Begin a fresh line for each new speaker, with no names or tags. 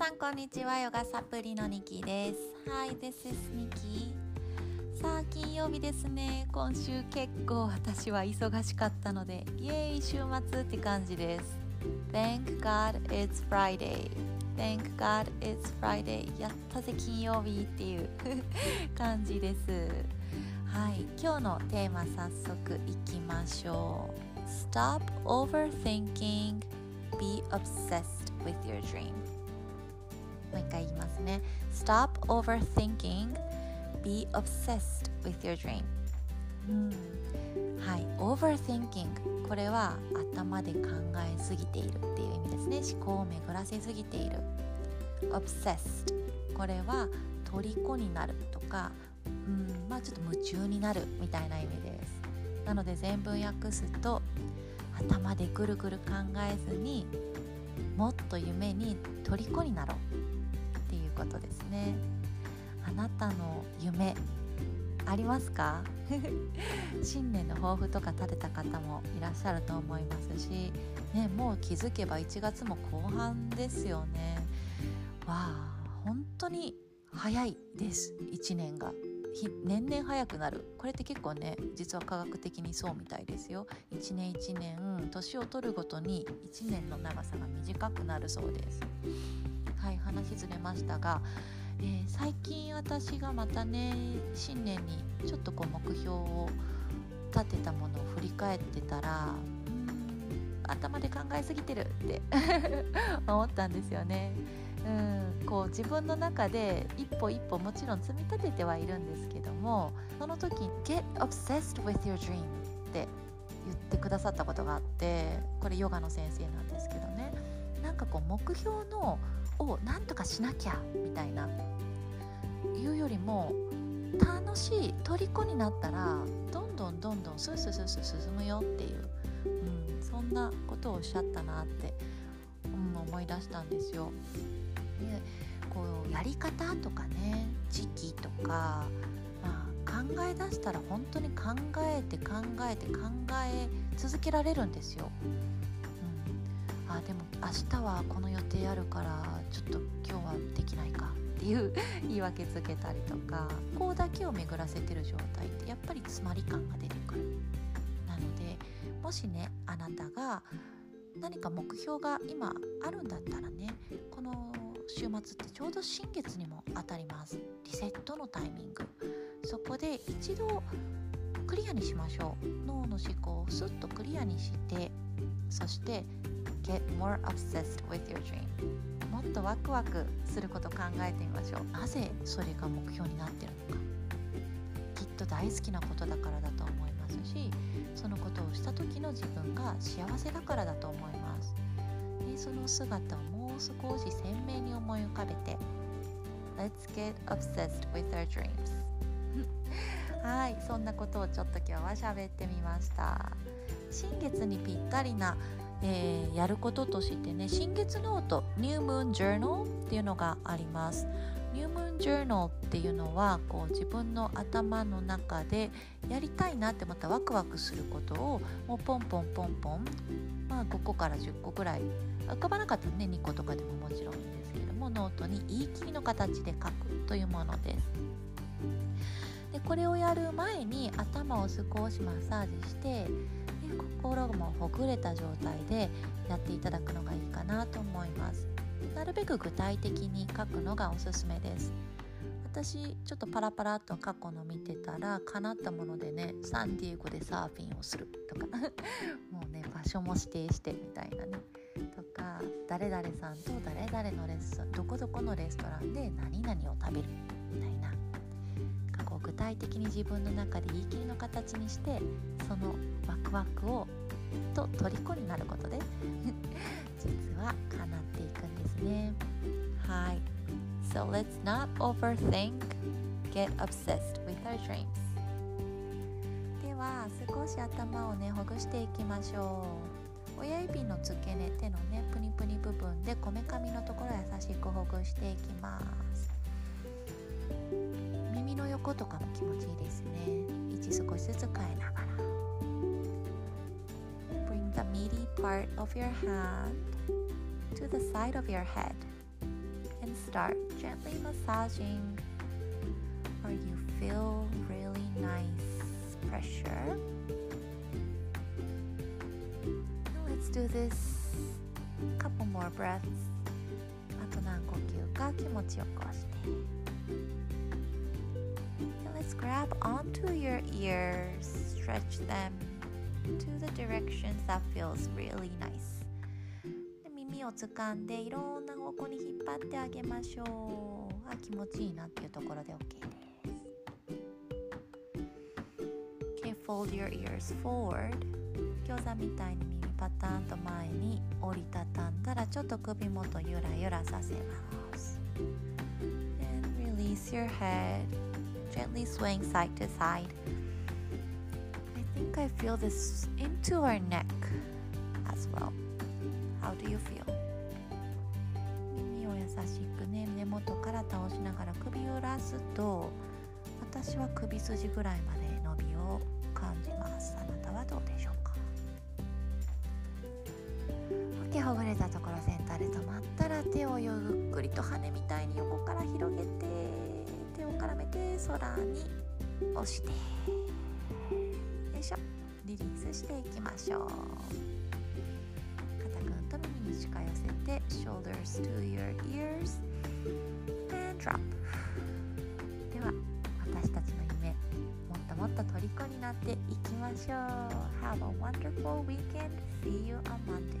さんこんにちは。ヨガサプリのニキです。Hi this is ニキさあ金曜日ですね。今週結構私は忙しかったのでイエーイ週末って感じです。Thank God it's Friday. Thank God it's Friday. やったぜ金曜日っていう感じです。はい今日のテーマ早速いきましょう。Stop overthinking. Be obsessed with your dream もう一回言いますね。Stop overthinking. Be obsessed with your dream. うんはい。Overthinking. これは頭で考えすぎているっていう意味ですね。思考を巡らせすぎている。Obsessed. これは虜になるとかうんまあちょっと夢中になるみたいな意味です。なので全文訳すと頭でぐるぐる考えずにもっと夢に虜になろうことですね。あなたの夢ありますか？新年の抱負とか立てた方もいらっしゃると思いますし、ね、もう気づけば1月も後半ですよね。わあ本当に早いです。1年が。年々早くなる。これって結構ね実は科学的にそうみたいですよ。1年1年年を取るごとに1年の長さが短くなるそうですはい話ずれましたが、えー、最近私がまたね新年にちょっとこう目標を立てたものを振り返ってたら頭で考えすぎてるって 思ったんですよね。うん、こう自分の中で一歩一歩もちろん積み立ててはいるんですけどもその時「Get obsessed with your dream」って言ってくださったことがあってこれヨガの先生なんですけどね。なんかこう目標のをなんとかしなきゃみたいないうよりも楽しい虜になったらどんどんどんどんスースースース進むよっていう、うん、そんなことをおっしゃったなって、うん、思い出したんですよ。でこうやり方とかね時期とか、まあ、考え出したら本当に考えて考えて考え続けられるんですよ。あでも明日はこの予定あるからちょっと今日はできないかっていう 言い訳つけたりとかこうだけを巡らせてる状態ってやっぱり詰まり感が出てくる。なのでもしねあなたが何か目標が今あるんだったらねこの週末ってちょうど新月にも当たります。リセットのタイミング。そこで一度クリアにしましょう。脳の思考をスッとクリアにしてそして Get more obsessed with your dream. もっとワクワクすること考えてみましょう。なぜそれが目標になってるのか。きっと大好きなことだからだと思いますしそのことをした時の自分が幸せだからだと思います。でその姿をもう少し鮮明に思い浮かべて Let's get obsessed with our dreams. はいそんなことをちょっと今日は喋ってみました。新月にぴったりな、えー、やることとしてね新月ノート New Moon Journal っていうのがありますNew Moon Journal っていうのはこう自分の頭の中でやりたいなってまたワクワクすることをもうポンポンポンポン、まあ、5個から10個ぐらい浮かばなかったらね2個とかでももちろんいいんですけどもノートに言い切りの形で書くというものです。でこれをやる前に頭を少しマッサージして心もほぐれた状態でやっていただくのがいいかなと思います。なるべく具体的に書くのがおすすめです。私ちょっとパラパラっと過去の見てたら叶ったものでねサンディエゴでサーフィンをするとか。もうね場所も指定してみたいなね。とか誰々さんと誰々のレッストどこどこのレストランで何々を食べるみたいな。う具体的に自分の中で言い切りの形にしてそのワクワクをと虜になることで 実は叶っていくんですね。はい。So let's not overthink. Get obsessed with our dreams. では少し頭をねほぐしていきましょう。親指の付け根手のねプニプニ部分でこめかみのところ優しくほぐしていきます耳の横とかも気持ちいいですね位置少しずつ変えながら Bring the meaty part of your hand to the side of your head start gently massaging or you feel really nice pressure. Let's do this couple more breaths. あと何呼吸か気持ちよく押して。Grab onto your ears, stretch them to the directions that feels really nice. 耳を掴んでいろんな方向に引っ張ってあげましょうあ気持ちいいなっていうところで OK です Okay, fold your ears forward 餃子みたいに耳パターンと前に折りたたんだらちょっと首元ゆらゆらさせます And release your head gently swaying side to side. I think I feel this into our neck as well. How do you feel? 耳を優しくね根元から倒しながら首を揺らすと私は首筋ぐらいまで伸びを感じます。あなたはどうでしょうか？OK ほぐれたところセンターで止まったら手をゆっくりと羽みたいに横から広げてを絡めて空に押してよいしょリリースしていきましょう肩くんと耳に近寄せて shoulders to your ears and drop では私たちの夢もっともっと虜になっていきましょう Have a wonderful weekend See you on Monday